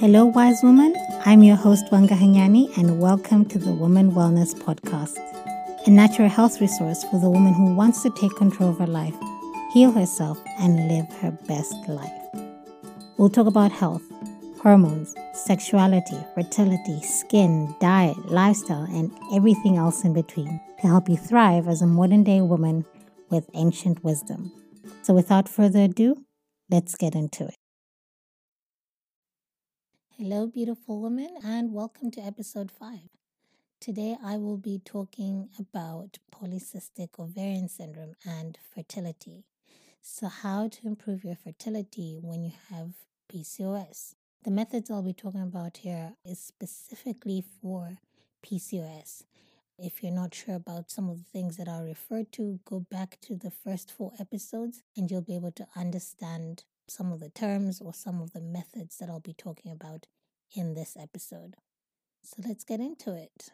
Hello, wise woman. I'm your host, Wanga Hanyani, and welcome to the Woman Wellness Podcast, a natural health resource for the woman who wants to take control of her life, heal herself, and live her best life. We'll talk about health, hormones, sexuality, fertility, skin, diet, lifestyle, and everything else in between to help you thrive as a modern day woman with ancient wisdom. So, without further ado, let's get into it. Hello, beautiful woman, and welcome to episode 5. Today, I will be talking about polycystic ovarian syndrome and fertility. So, how to improve your fertility when you have PCOS. The methods I'll be talking about here is specifically for PCOS. If you're not sure about some of the things that I'll refer to, go back to the first four episodes and you'll be able to understand some of the terms or some of the methods that I'll be talking about in this episode. So let's get into it.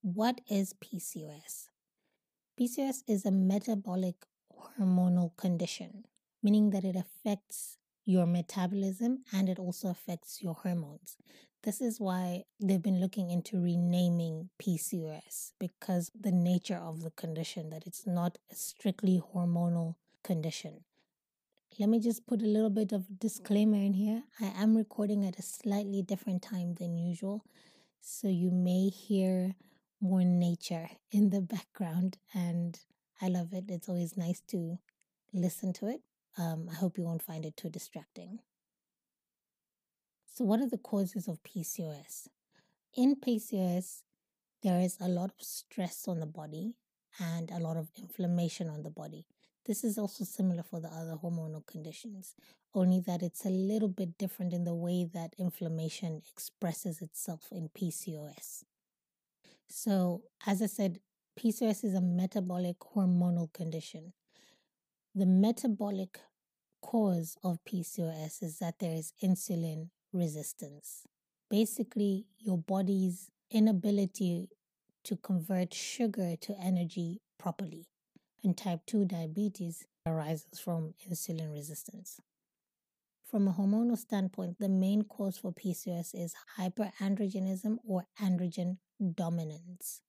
What is PCOS? PCOS is a metabolic hormonal condition, meaning that it affects your metabolism and it also affects your hormones. This is why they've been looking into renaming PCOS because the nature of the condition that it's not a strictly hormonal condition. Let me just put a little bit of disclaimer in here. I am recording at a slightly different time than usual, so you may hear more nature in the background, and I love it. It's always nice to listen to it. Um, I hope you won't find it too distracting. So, what are the causes of PCOS? In PCOS, there is a lot of stress on the body and a lot of inflammation on the body. This is also similar for the other hormonal conditions, only that it's a little bit different in the way that inflammation expresses itself in PCOS. So, as I said, PCOS is a metabolic hormonal condition. The metabolic cause of PCOS is that there is insulin resistance. Basically, your body's inability to convert sugar to energy properly and type 2 diabetes arises from insulin resistance. From a hormonal standpoint, the main cause for PCOS is hyperandrogenism or androgen dominance.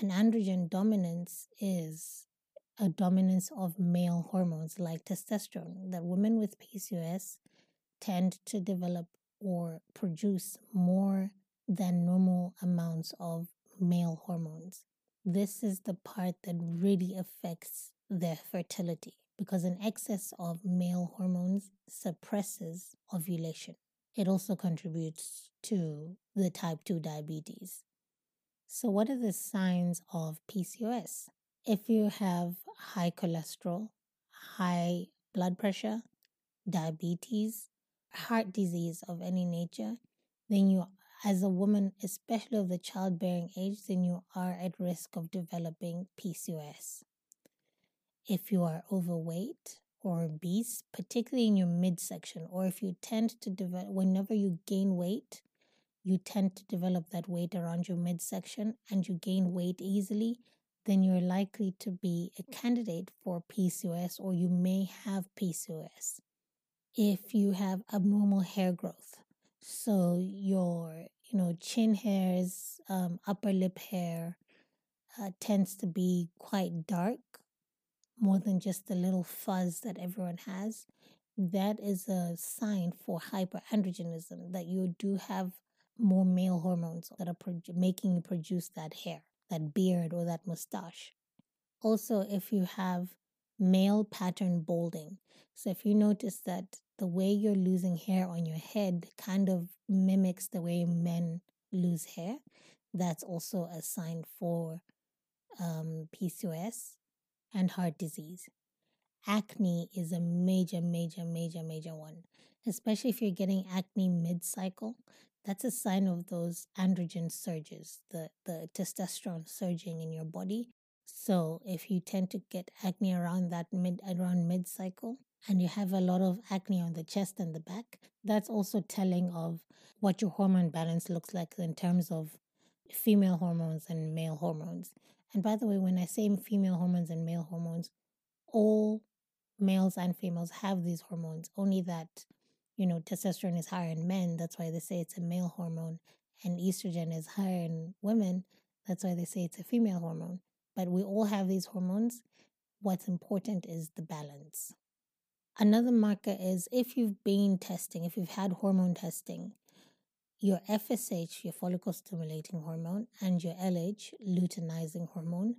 An androgen dominance is a dominance of male hormones like testosterone that women with PCOS tend to develop or produce more than normal amounts of male hormones. This is the part that really affects their fertility because an excess of male hormones suppresses ovulation. It also contributes to the type 2 diabetes. So, what are the signs of PCOS? If you have high cholesterol, high blood pressure, diabetes, heart disease of any nature, then you as a woman, especially of the childbearing age, then you are at risk of developing PCOS. If you are overweight or obese, particularly in your midsection, or if you tend to develop, whenever you gain weight, you tend to develop that weight around your midsection and you gain weight easily, then you're likely to be a candidate for PCOS or you may have PCOS. If you have abnormal hair growth, so your you know, chin hairs, um, upper lip hair uh, tends to be quite dark, more than just the little fuzz that everyone has. That is a sign for hyperandrogenism that you do have more male hormones that are pro- making you produce that hair, that beard, or that mustache. Also, if you have male pattern balding, so if you notice that the way you're losing hair on your head kind of mimics the way men lose hair. That's also a sign for um, PCOS and heart disease. Acne is a major, major, major, major one, especially if you're getting acne mid cycle. That's a sign of those androgen surges, the, the testosterone surging in your body. So if you tend to get acne around that mid around mid cycle, and you have a lot of acne on the chest and the back, that's also telling of what your hormone balance looks like in terms of female hormones and male hormones. And by the way, when I say female hormones and male hormones, all males and females have these hormones, only that you know, testosterone is higher in men. That's why they say it's a male hormone. And estrogen is higher in women. That's why they say it's a female hormone. But we all have these hormones. What's important is the balance. Another marker is if you've been testing, if you've had hormone testing, your FSH, your follicle stimulating hormone, and your LH, luteinizing hormone,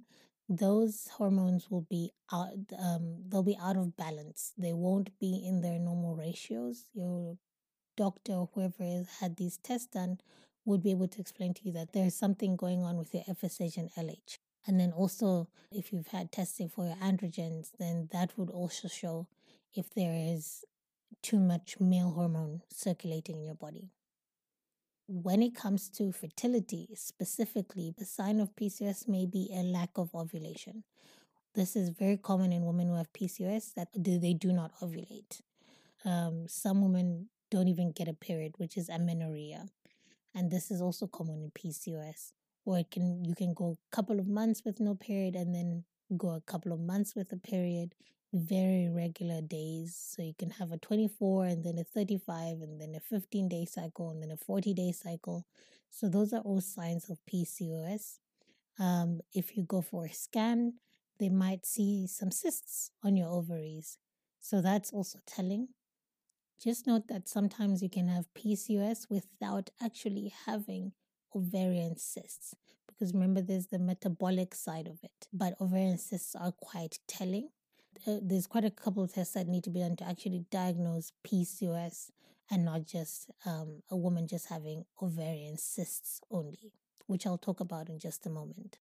those hormones will be out um, they'll be out of balance. They won't be in their normal ratios. Your doctor or whoever has had these tests done would be able to explain to you that there's something going on with your fsh and lh and then also if you've had testing for your androgens then that would also show if there is too much male hormone circulating in your body when it comes to fertility, specifically, the sign of PCOS may be a lack of ovulation. This is very common in women who have PCOS that they do not ovulate. Um, some women don't even get a period, which is amenorrhea, and this is also common in PCOS. Or it can you can go a couple of months with no period, and then go a couple of months with a period, very regular days. So you can have a 24 and then a 35 and then a 15 day cycle and then a 40 day cycle. So those are all signs of PCOS. Um, if you go for a scan, they might see some cysts on your ovaries. So that's also telling. Just note that sometimes you can have PCOS without actually having ovarian cysts. Because remember, there's the metabolic side of it, but ovarian cysts are quite telling uh, there's quite a couple of tests that need to be done to actually diagnose PCOS and not just um, a woman just having ovarian cysts only, which I'll talk about in just a moment.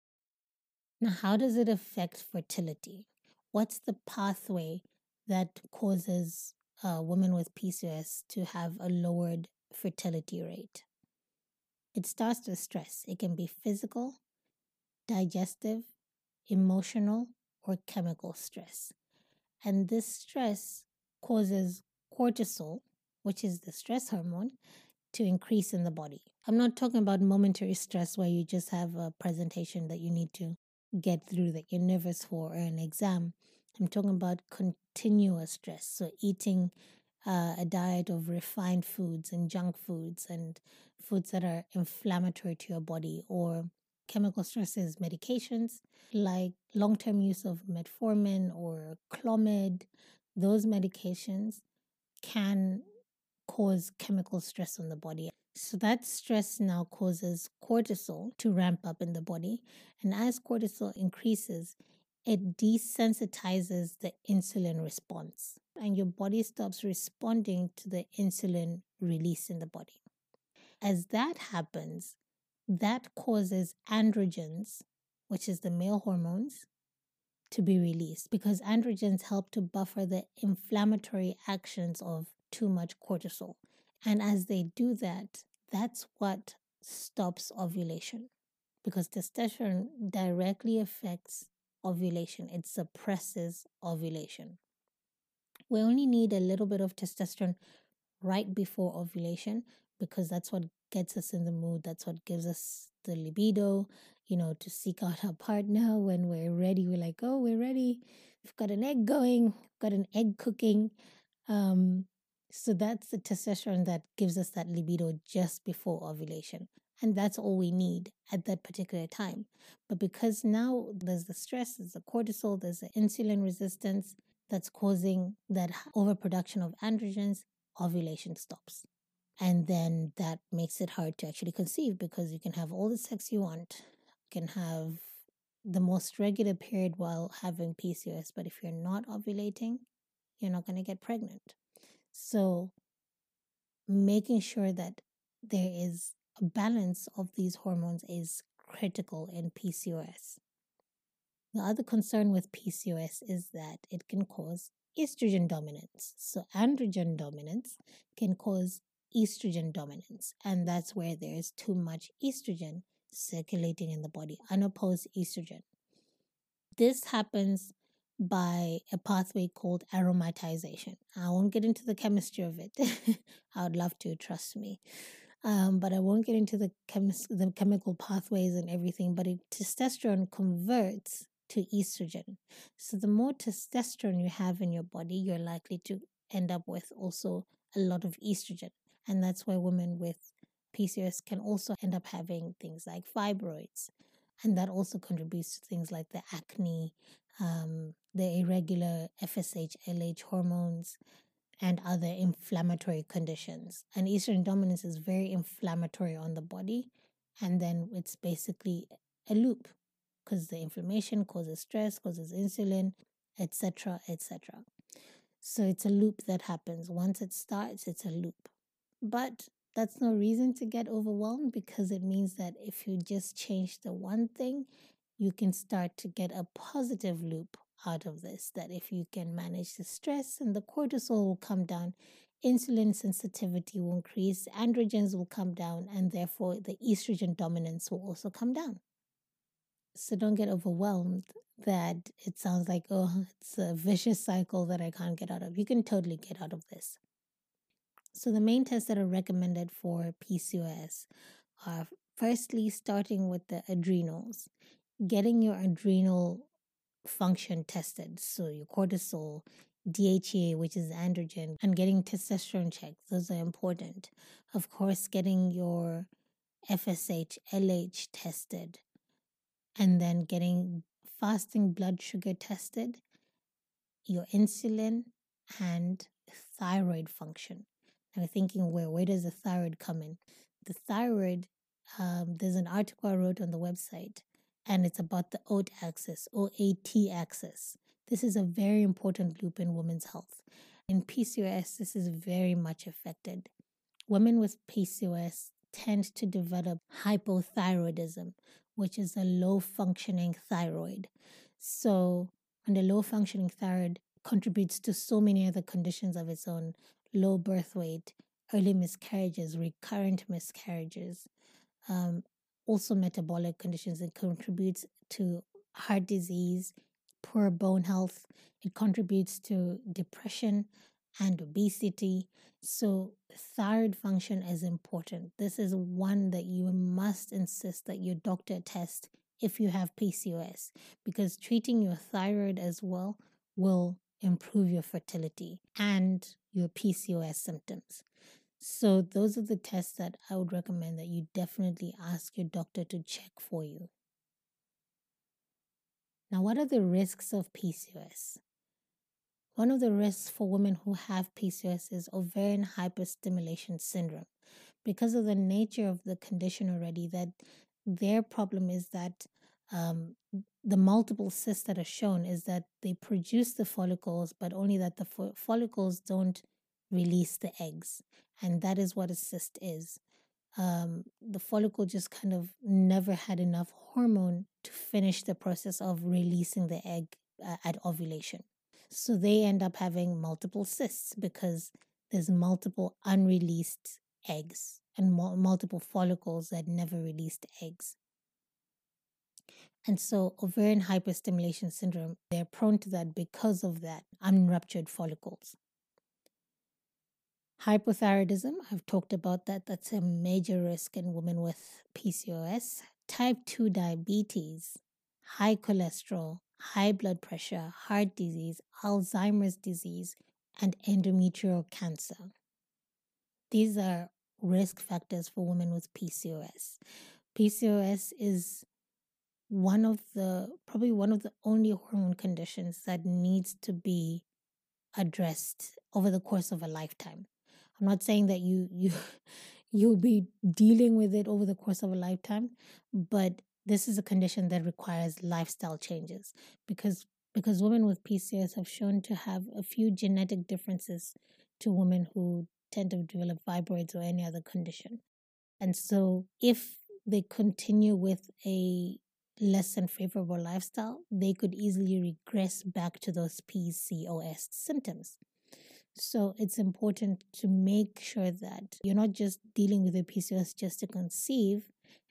Now, how does it affect fertility? What's the pathway that causes a woman with PCOS to have a lowered fertility rate? It starts with stress. It can be physical, digestive, emotional, or chemical stress. And this stress causes cortisol, which is the stress hormone, to increase in the body. I'm not talking about momentary stress where you just have a presentation that you need to get through that you're nervous for or an exam. I'm talking about continuous stress. So, eating uh, a diet of refined foods and junk foods and foods that are inflammatory to your body or chemical stresses medications like long term use of metformin or Clomid, those medications can cause chemical stress on the body. So that stress now causes cortisol to ramp up in the body. And as cortisol increases, it desensitizes the insulin response. And your body stops responding to the insulin release in the body. As that happens, that causes androgens, which is the male hormones, to be released because androgens help to buffer the inflammatory actions of too much cortisol. And as they do that, that's what stops ovulation because testosterone directly affects ovulation, it suppresses ovulation. We only need a little bit of testosterone right before ovulation because that's what gets us in the mood. That's what gives us the libido, you know, to seek out our partner when we're ready. We're like, oh, we're ready. We've got an egg going, got an egg cooking. Um, so that's the testosterone that gives us that libido just before ovulation. And that's all we need at that particular time. But because now there's the stress, there's the cortisol, there's the insulin resistance that's causing that overproduction of androgens, ovulation stops. And then that makes it hard to actually conceive because you can have all the sex you want, you can have the most regular period while having PCOS, but if you're not ovulating, you're not going to get pregnant. So, making sure that there is a balance of these hormones is critical in PCOS. The other concern with PCOS is that it can cause estrogen dominance. So, androgen dominance can cause estrogen dominance, and that's where there is too much estrogen circulating in the body, unopposed estrogen. This happens by a pathway called aromatization. I won't get into the chemistry of it. I would love to, trust me. Um, but I won't get into the, chemis- the chemical pathways and everything. But it, testosterone converts to estrogen. So the more testosterone you have in your body, you're likely to end up with also a lot of estrogen. And that's why women with PCOS can also end up having things like fibroids. And that also contributes to things like the acne, um, the irregular FSH, LH hormones, and other inflammatory conditions. And estrogen dominance is very inflammatory on the body. And then it's basically a loop because the inflammation causes stress, causes insulin, etc., etc. So it's a loop that happens. Once it starts, it's a loop. But that's no reason to get overwhelmed because it means that if you just change the one thing, you can start to get a positive loop out of this. That if you can manage the stress and the cortisol will come down, insulin sensitivity will increase, androgens will come down, and therefore the estrogen dominance will also come down. So don't get overwhelmed that it sounds like, oh, it's a vicious cycle that I can't get out of. You can totally get out of this. So, the main tests that are recommended for PCOS are firstly starting with the adrenals, getting your adrenal function tested. So, your cortisol, DHEA, which is androgen, and getting testosterone checked. Those are important. Of course, getting your FSH, LH tested, and then getting fasting blood sugar tested, your insulin, and thyroid function. I'm thinking, where where does the thyroid come in? The thyroid, um, there's an article I wrote on the website, and it's about the OAT axis, OAT axis. This is a very important loop in women's health. In PCOS, this is very much affected. Women with PCOS tend to develop hypothyroidism, which is a low functioning thyroid. So, and the low functioning thyroid contributes to so many other conditions of its own, low birth weight, early miscarriages, recurrent miscarriages, um, also metabolic conditions. It contributes to heart disease, poor bone health. It contributes to depression and obesity. So, thyroid function is important. This is one that you must insist that your doctor test if you have PCOS, because treating your thyroid as well will improve your fertility and your PCOS symptoms. So, those are the tests that I would recommend that you definitely ask your doctor to check for you. Now, what are the risks of PCOS? One of the risks for women who have PCOS is ovarian hyperstimulation syndrome. Because of the nature of the condition already, that their problem is that um, the multiple cysts that are shown is that they produce the follicles, but only that the fo- follicles don't release the eggs. And that is what a cyst is. Um, the follicle just kind of never had enough hormone to finish the process of releasing the egg uh, at ovulation. So they end up having multiple cysts because there's multiple unreleased eggs and mo- multiple follicles that never released eggs. And so, ovarian hyperstimulation syndrome, they're prone to that because of that unruptured follicles. Hypothyroidism, I've talked about that. That's a major risk in women with PCOS. Type 2 diabetes, high cholesterol, high blood pressure, heart disease, Alzheimer's disease, and endometrial cancer. These are risk factors for women with PCOS. PCOS is one of the probably one of the only hormone conditions that needs to be addressed over the course of a lifetime. I'm not saying that you you you'll be dealing with it over the course of a lifetime, but this is a condition that requires lifestyle changes because because women with PCOS have shown to have a few genetic differences to women who tend to develop fibroids or any other condition. And so if they continue with a less than favorable lifestyle, they could easily regress back to those PCOS symptoms. So it's important to make sure that you're not just dealing with a PCOS just to conceive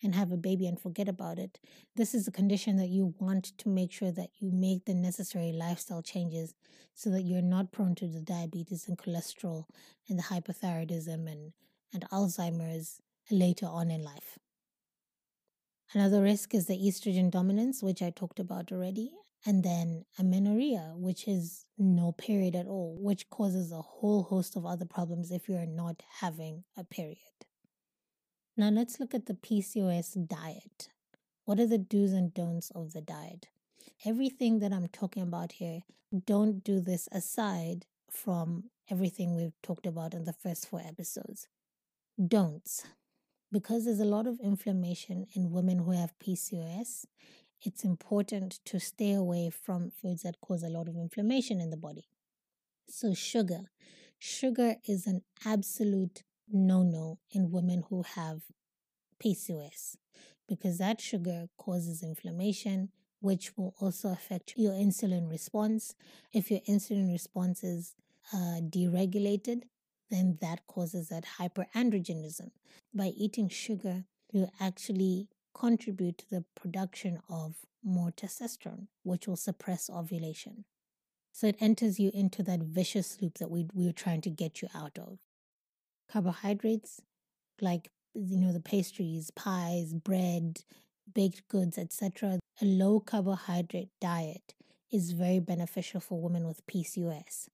and have a baby and forget about it. This is a condition that you want to make sure that you make the necessary lifestyle changes so that you're not prone to the diabetes and cholesterol and the hypothyroidism and, and Alzheimer's later on in life. Another risk is the estrogen dominance, which I talked about already. and then amenorrhea, which is no period at all, which causes a whole host of other problems if you're not having a period. Now, let's look at the PCOS diet. What are the do's and don'ts of the diet? Everything that I'm talking about here, don't do this aside from everything we've talked about in the first four episodes. Don'ts. Because there's a lot of inflammation in women who have PCOS, it's important to stay away from foods that cause a lot of inflammation in the body. So, sugar. Sugar is an absolute no no in women who have PCOS because that sugar causes inflammation, which will also affect your insulin response. If your insulin response is uh, deregulated, then that causes that hyperandrogenism. By eating sugar, you actually contribute to the production of more testosterone, which will suppress ovulation. So it enters you into that vicious loop that we, we were trying to get you out of. Carbohydrates, like you know the pastries, pies, bread, baked goods, etc. A low carbohydrate diet is very beneficial for women with PCOS.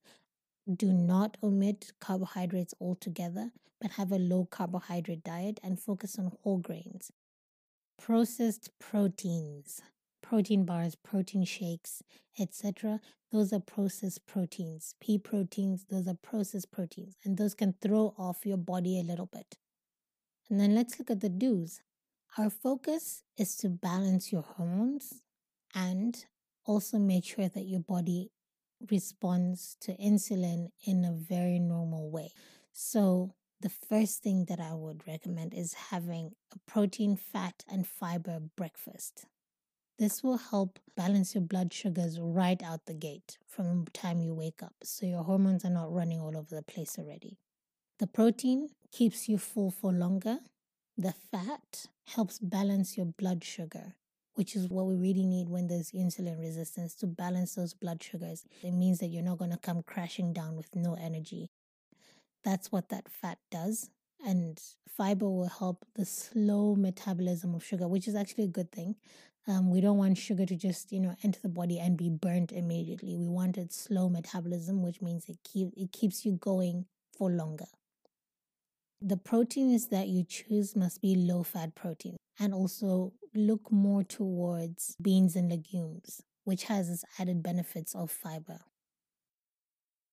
Do not omit carbohydrates altogether, but have a low carbohydrate diet and focus on whole grains. Processed proteins, protein bars, protein shakes, etc. Those are processed proteins. Pea proteins, those are processed proteins, and those can throw off your body a little bit. And then let's look at the do's. Our focus is to balance your hormones and also make sure that your body responds to insulin in a very normal way. So, the first thing that I would recommend is having a protein, fat, and fiber breakfast. This will help balance your blood sugars right out the gate from the time you wake up, so your hormones are not running all over the place already. The protein keeps you full for longer. The fat helps balance your blood sugar, which is what we really need when there's insulin resistance to balance those blood sugars. It means that you're not going to come crashing down with no energy. That's what that fat does. And fiber will help the slow metabolism of sugar, which is actually a good thing. Um, we don't want sugar to just, you know, enter the body and be burnt immediately. We want it slow metabolism, which means it keep it keeps you going for longer. The proteins that you choose must be low fat protein and also look more towards beans and legumes, which has its added benefits of fiber.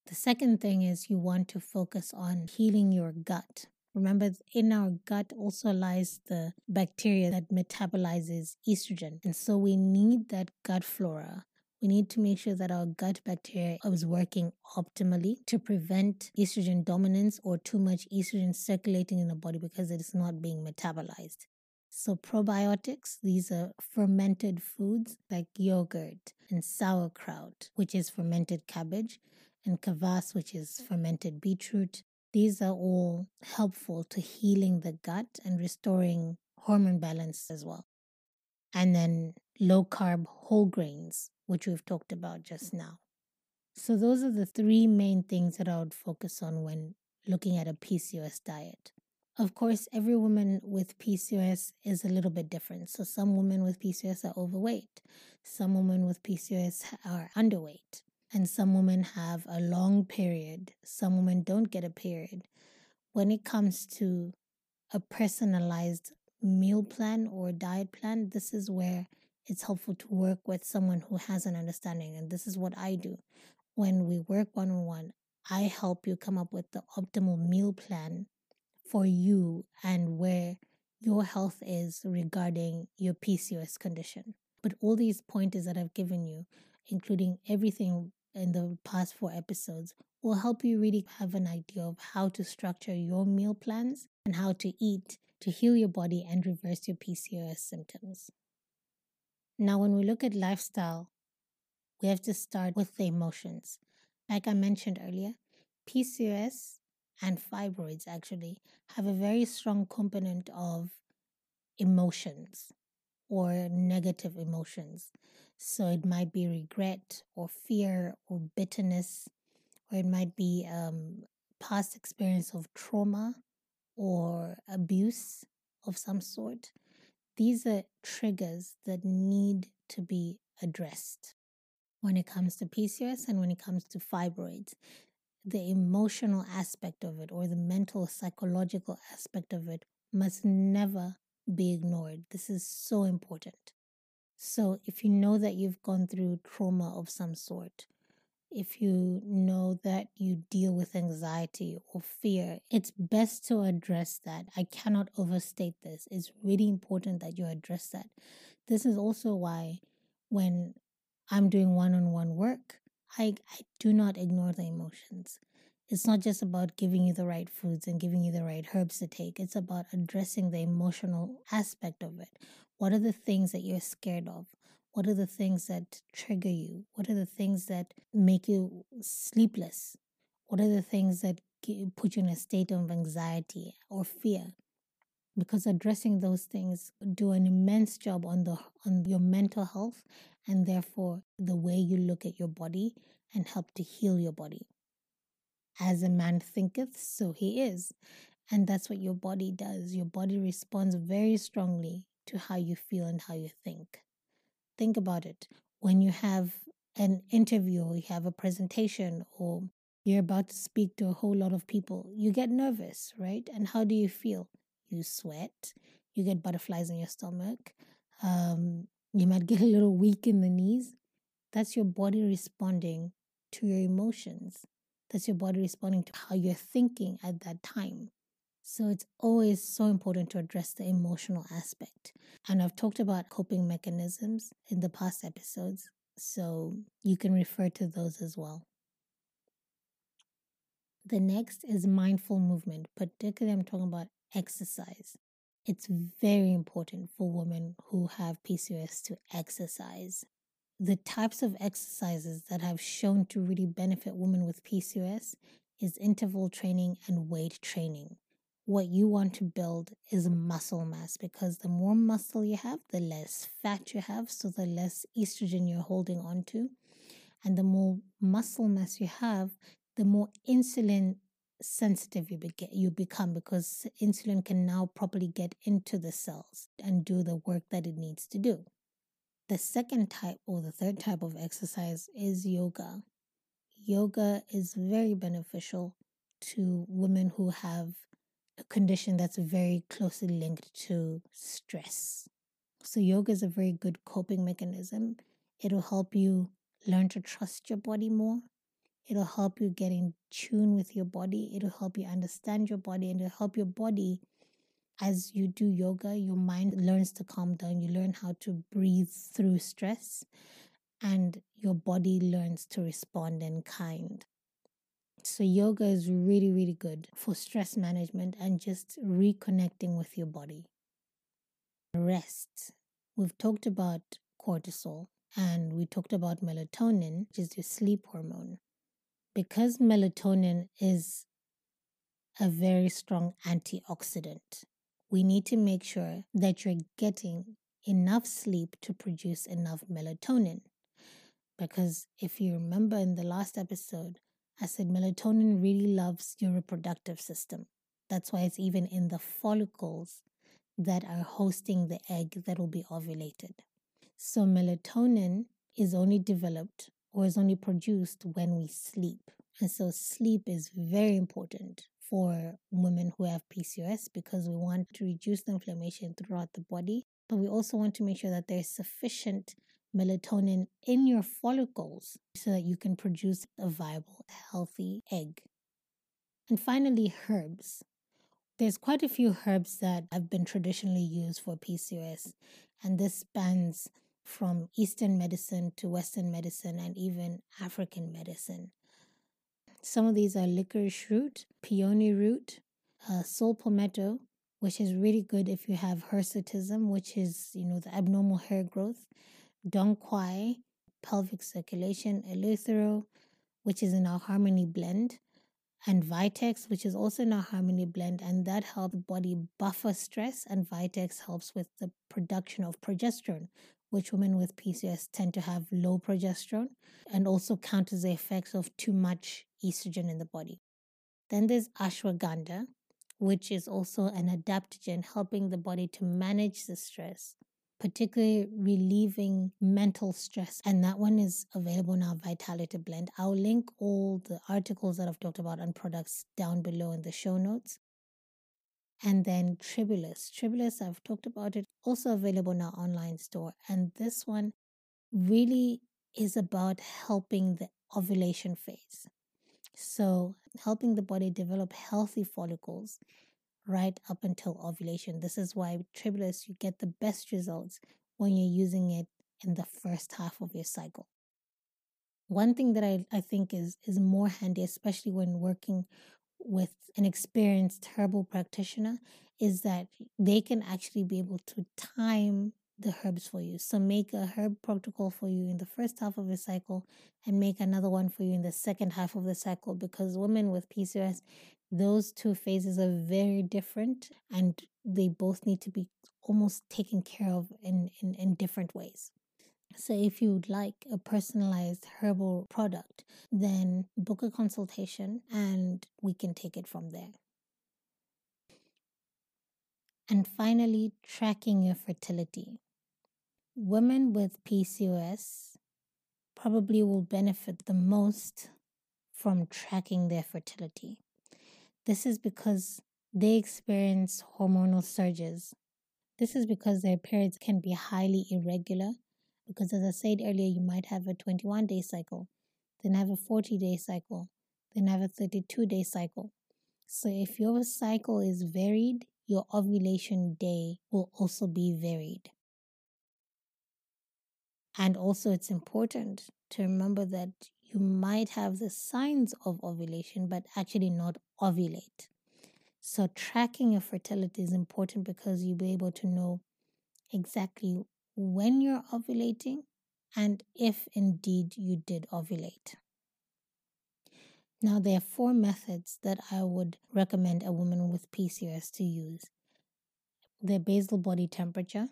The second thing is you want to focus on healing your gut. Remember, in our gut also lies the bacteria that metabolizes estrogen. And so we need that gut flora we need to make sure that our gut bacteria is working optimally to prevent estrogen dominance or too much estrogen circulating in the body because it is not being metabolized. So, probiotics, these are fermented foods like yogurt and sauerkraut, which is fermented cabbage, and kvass, which is fermented beetroot. These are all helpful to healing the gut and restoring hormone balance as well. And then low carb whole grains, which we've talked about just now. So, those are the three main things that I would focus on when looking at a PCOS diet. Of course, every woman with PCOS is a little bit different. So, some women with PCOS are overweight, some women with PCOS are underweight, and some women have a long period. Some women don't get a period. When it comes to a personalized meal plan or diet plan, this is where it's helpful to work with someone who has an understanding. And this is what I do. When we work one on one, I help you come up with the optimal meal plan for you and where your health is regarding your PCOS condition. But all these pointers that I've given you, including everything in the past four episodes, will help you really have an idea of how to structure your meal plans and how to eat to heal your body and reverse your PCOS symptoms. Now, when we look at lifestyle, we have to start with the emotions. Like I mentioned earlier, PCOS and fibroids actually have a very strong component of emotions or negative emotions. So it might be regret or fear or bitterness, or it might be um, past experience of trauma or abuse of some sort. These are triggers that need to be addressed. when it comes to PCOS and when it comes to fibroids. The emotional aspect of it or the mental, psychological aspect of it must never be ignored. This is so important. So, if you know that you've gone through trauma of some sort, if you know that you deal with anxiety or fear, it's best to address that. I cannot overstate this. It's really important that you address that. This is also why when I'm doing one on one work, I, I do not ignore the emotions. It's not just about giving you the right foods and giving you the right herbs to take. It's about addressing the emotional aspect of it. What are the things that you're scared of? What are the things that trigger you? What are the things that make you sleepless? What are the things that put you in a state of anxiety or fear? Because addressing those things do an immense job on the on your mental health and therefore the way you look at your body and help to heal your body. As a man thinketh, so he is. And that's what your body does. Your body responds very strongly to how you feel and how you think. Think about it. When you have an interview or you have a presentation or you're about to speak to a whole lot of people, you get nervous, right? And how do you feel? You sweat, you get butterflies in your stomach, um, you might get a little weak in the knees. That's your body responding to your emotions. That's your body responding to how you're thinking at that time. So it's always so important to address the emotional aspect. And I've talked about coping mechanisms in the past episodes, so you can refer to those as well. The next is mindful movement, particularly I'm talking about exercise it's very important for women who have PCOS to exercise. The types of exercises that have shown to really benefit women with PCOS is interval training and weight training. What you want to build is muscle mass because the more muscle you have, the less fat you have, so the less estrogen you're holding on to. And the more muscle mass you have, the more insulin sensitive you, be- you become because insulin can now properly get into the cells and do the work that it needs to do. The second type or the third type of exercise is yoga. Yoga is very beneficial to women who have a condition that's very closely linked to stress. So, yoga is a very good coping mechanism. It'll help you learn to trust your body more. It'll help you get in tune with your body. It'll help you understand your body and it'll help your body as you do yoga, your mind learns to calm down. You learn how to breathe through stress and your body learns to respond in kind. So, yoga is really, really good for stress management and just reconnecting with your body. Rest. We've talked about cortisol and we talked about melatonin, which is your sleep hormone because melatonin is a very strong antioxidant, we need to make sure that you're getting enough sleep to produce enough melatonin. Because if you remember in the last episode, I said melatonin really loves your reproductive system. That's why it's even in the follicles that are hosting the egg that will be ovulated. So melatonin is only developed or is only produced when we sleep. And so sleep is very important for women who have PCOS because we want to reduce the inflammation throughout the body, but we also want to make sure that there's sufficient melatonin in your follicles so that you can produce a viable, healthy egg. And finally, herbs. There's quite a few herbs that have been traditionally used for PCOS, and this spans from Eastern medicine to Western medicine and even African medicine. Some of these are licorice root, peony root, uh, saw palmetto, which is really good if you have hirsutism, which is, you know, the abnormal hair growth, dong quai, pelvic circulation, eleuthero, which is in our harmony blend, and Vitex, which is also in our harmony blend, and that helps body buffer stress, and Vitex helps with the production of progesterone, which women with PCOS tend to have low progesterone and also counters the effects of too much estrogen in the body. Then there's ashwagandha, which is also an adaptogen helping the body to manage the stress. particularly relieving mental stress. And that one is available now, Vitality Blend. I'll link all the articles that I've talked about and products down below in the show notes. And then Tribulus. Tribulus, I've talked about it, also available now online store. And this one really is about helping the ovulation phase. So, helping the body develop healthy follicles right up until ovulation. This is why Tribulus, you get the best results when you're using it in the first half of your cycle. One thing that I, I think is, is more handy, especially when working with an experienced herbal practitioner, is that they can actually be able to time the herbs for you. So make a herb protocol for you in the first half of the cycle and make another one for you in the second half of the cycle because women with PCOS, those two phases are very different and they both need to be almost taken care of in, in, in different ways. So, if you would like a personalized herbal product, then book a consultation and we can take it from there. And finally, tracking your fertility women with PCOS probably will benefit the most from tracking their fertility. This is because they experience hormonal surges. This is because their periods can be highly irregular. Because, as I said earlier, you might have a 21 day cycle, then have a 40 day cycle, then have a 32 day cycle. So, if your cycle is varied, your ovulation day will also be varied. And also, it's important to remember that you might have the signs of ovulation, but actually not ovulate. So, tracking your fertility is important because you'll be able to know exactly when you're ovulating and if indeed you did ovulate. Now, there are four methods that I would recommend a woman with PCOS to use the basal body temperature,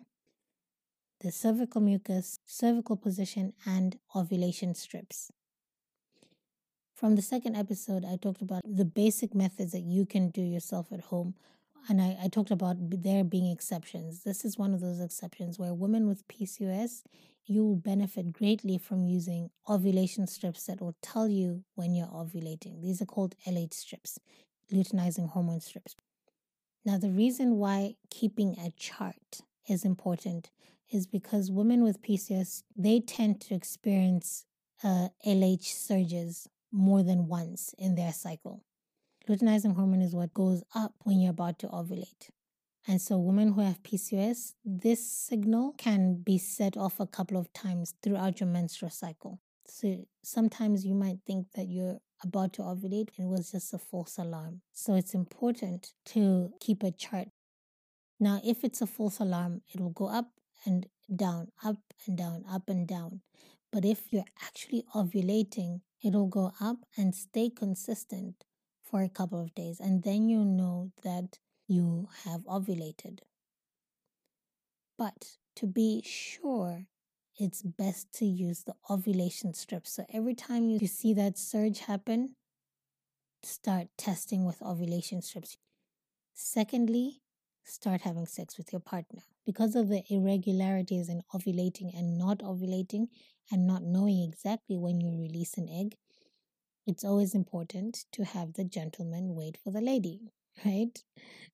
the cervical mucus, cervical position, and ovulation strips. From the second episode, I talked about the basic methods that you can do yourself at home. And I, I talked about there being exceptions. This is one of those exceptions where women with PCOS, you will benefit greatly from using ovulation strips that will tell you when you're ovulating. These are called LH strips, luteinizing hormone strips. Now, the reason why keeping a chart is important is because women with PCOS, they tend to experience uh, LH surges more than once in their cycle. Luteinizing hormone is what goes up when you're about to ovulate. And so, women who have PCOS, this signal can be set off a couple of times throughout your menstrual cycle. So, sometimes you might think that you're about to ovulate and it was just a false alarm. So, it's important to keep a chart. Now, if it's a false alarm, it will go up and down, up and down, up and down. But if you're actually ovulating, it'll go up and stay consistent for a couple of days. And then you know that you have ovulated. But to be sure, it's best to use the ovulation strip. So every time you see that surge happen, start testing with ovulation strips. Secondly, start having sex with your partner. Because of the irregularities in ovulating and not ovulating, and not knowing exactly when you release an egg, it's always important to have the gentleman wait for the lady, right?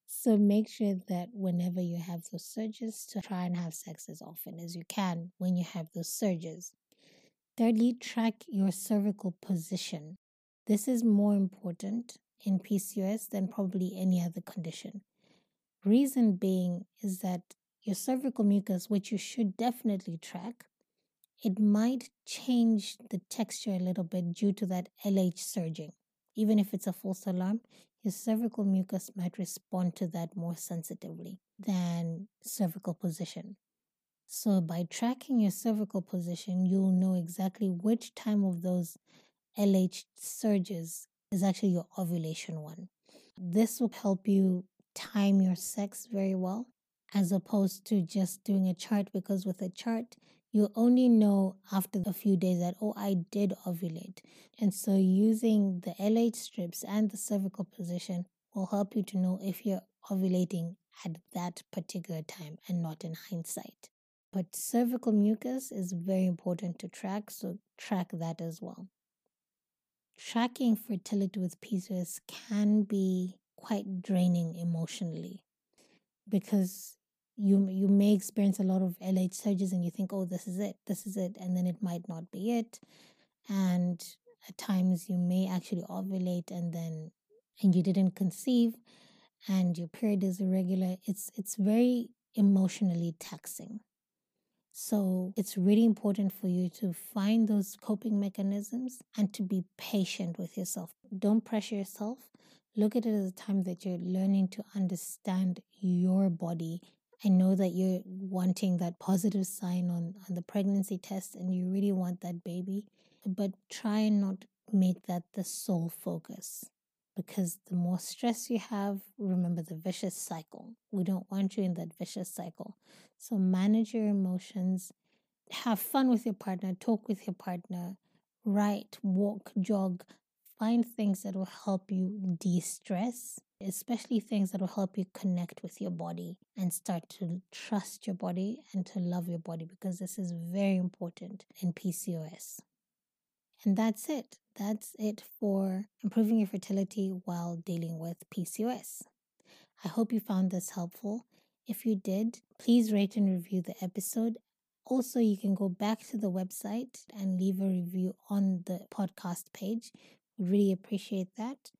So make sure that whenever you have those surges, to try and have sex as often as you can when you have those surges. Thirdly, track your cervical position. This is more important in PCOS than probably any other condition. Reason being is that your cervical mucus, which you should definitely track, it might change the texture a little bit due to that LH surging. Even if it's a false alarm, your cervical mucus might respond to that more sensitively than cervical position. So, by tracking your cervical position, you'll know exactly which time of those LH surges is actually your ovulation one. This will help you time your sex very well as opposed to just doing a chart because with a chart you only know after a few days that oh i did ovulate and so using the lh strips and the cervical position will help you to know if you're ovulating at that particular time and not in hindsight But cervical mucus is very important to track, so track that as well. Tracking fertility with PCOS can be quite draining emotionally because you you may experience a lot of LH surges and you think, oh, this is it, this is it, and then it might not be it. And at times you may actually ovulate and then and you didn't conceive and your period is irregular. It's it's very emotionally taxing. So it's really important for you to find those coping mechanisms and to be patient with yourself. Don't pressure yourself. Look at it as a time that you're learning to understand your body I know that you're wanting that positive sign on, on the pregnancy test and you really want that baby, but try and not make that the sole focus because the more stress you have, remember the vicious cycle. We don't want you in that vicious cycle. So manage your emotions, have fun with your partner, talk with your partner, write, walk, jog, find things that will help you de stress especially things that will help you connect with your body and start to trust your body and to love your body because this is very important in PCOS. And that's it. That's it for improving your fertility while dealing with PCOS. I hope you found this helpful. If you did, please rate and review the episode. Also, you can go back to the website and leave a review on the podcast page. We Really appreciate that.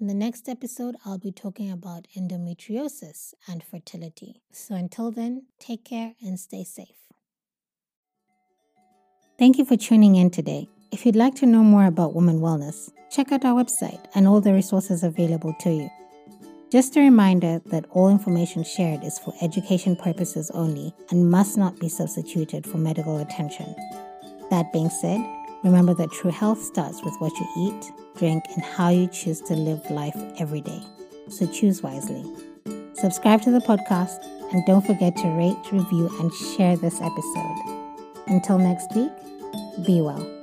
In the next episode, I'll be talking about endometriosis and fertility. So until then, take care and stay safe. Thank you for tuning in today. If you'd like to know more about women wellness, check out our website and all the resources available to you. Just a reminder that all information shared is for education purposes only and must not be substituted for medical attention. That being said, remember that true health starts with what you eat drink, and how you choose to live life every day. So choose wisely. Subscribe to the podcast and don't forget to rate, review, and share this episode. Until next week, be well.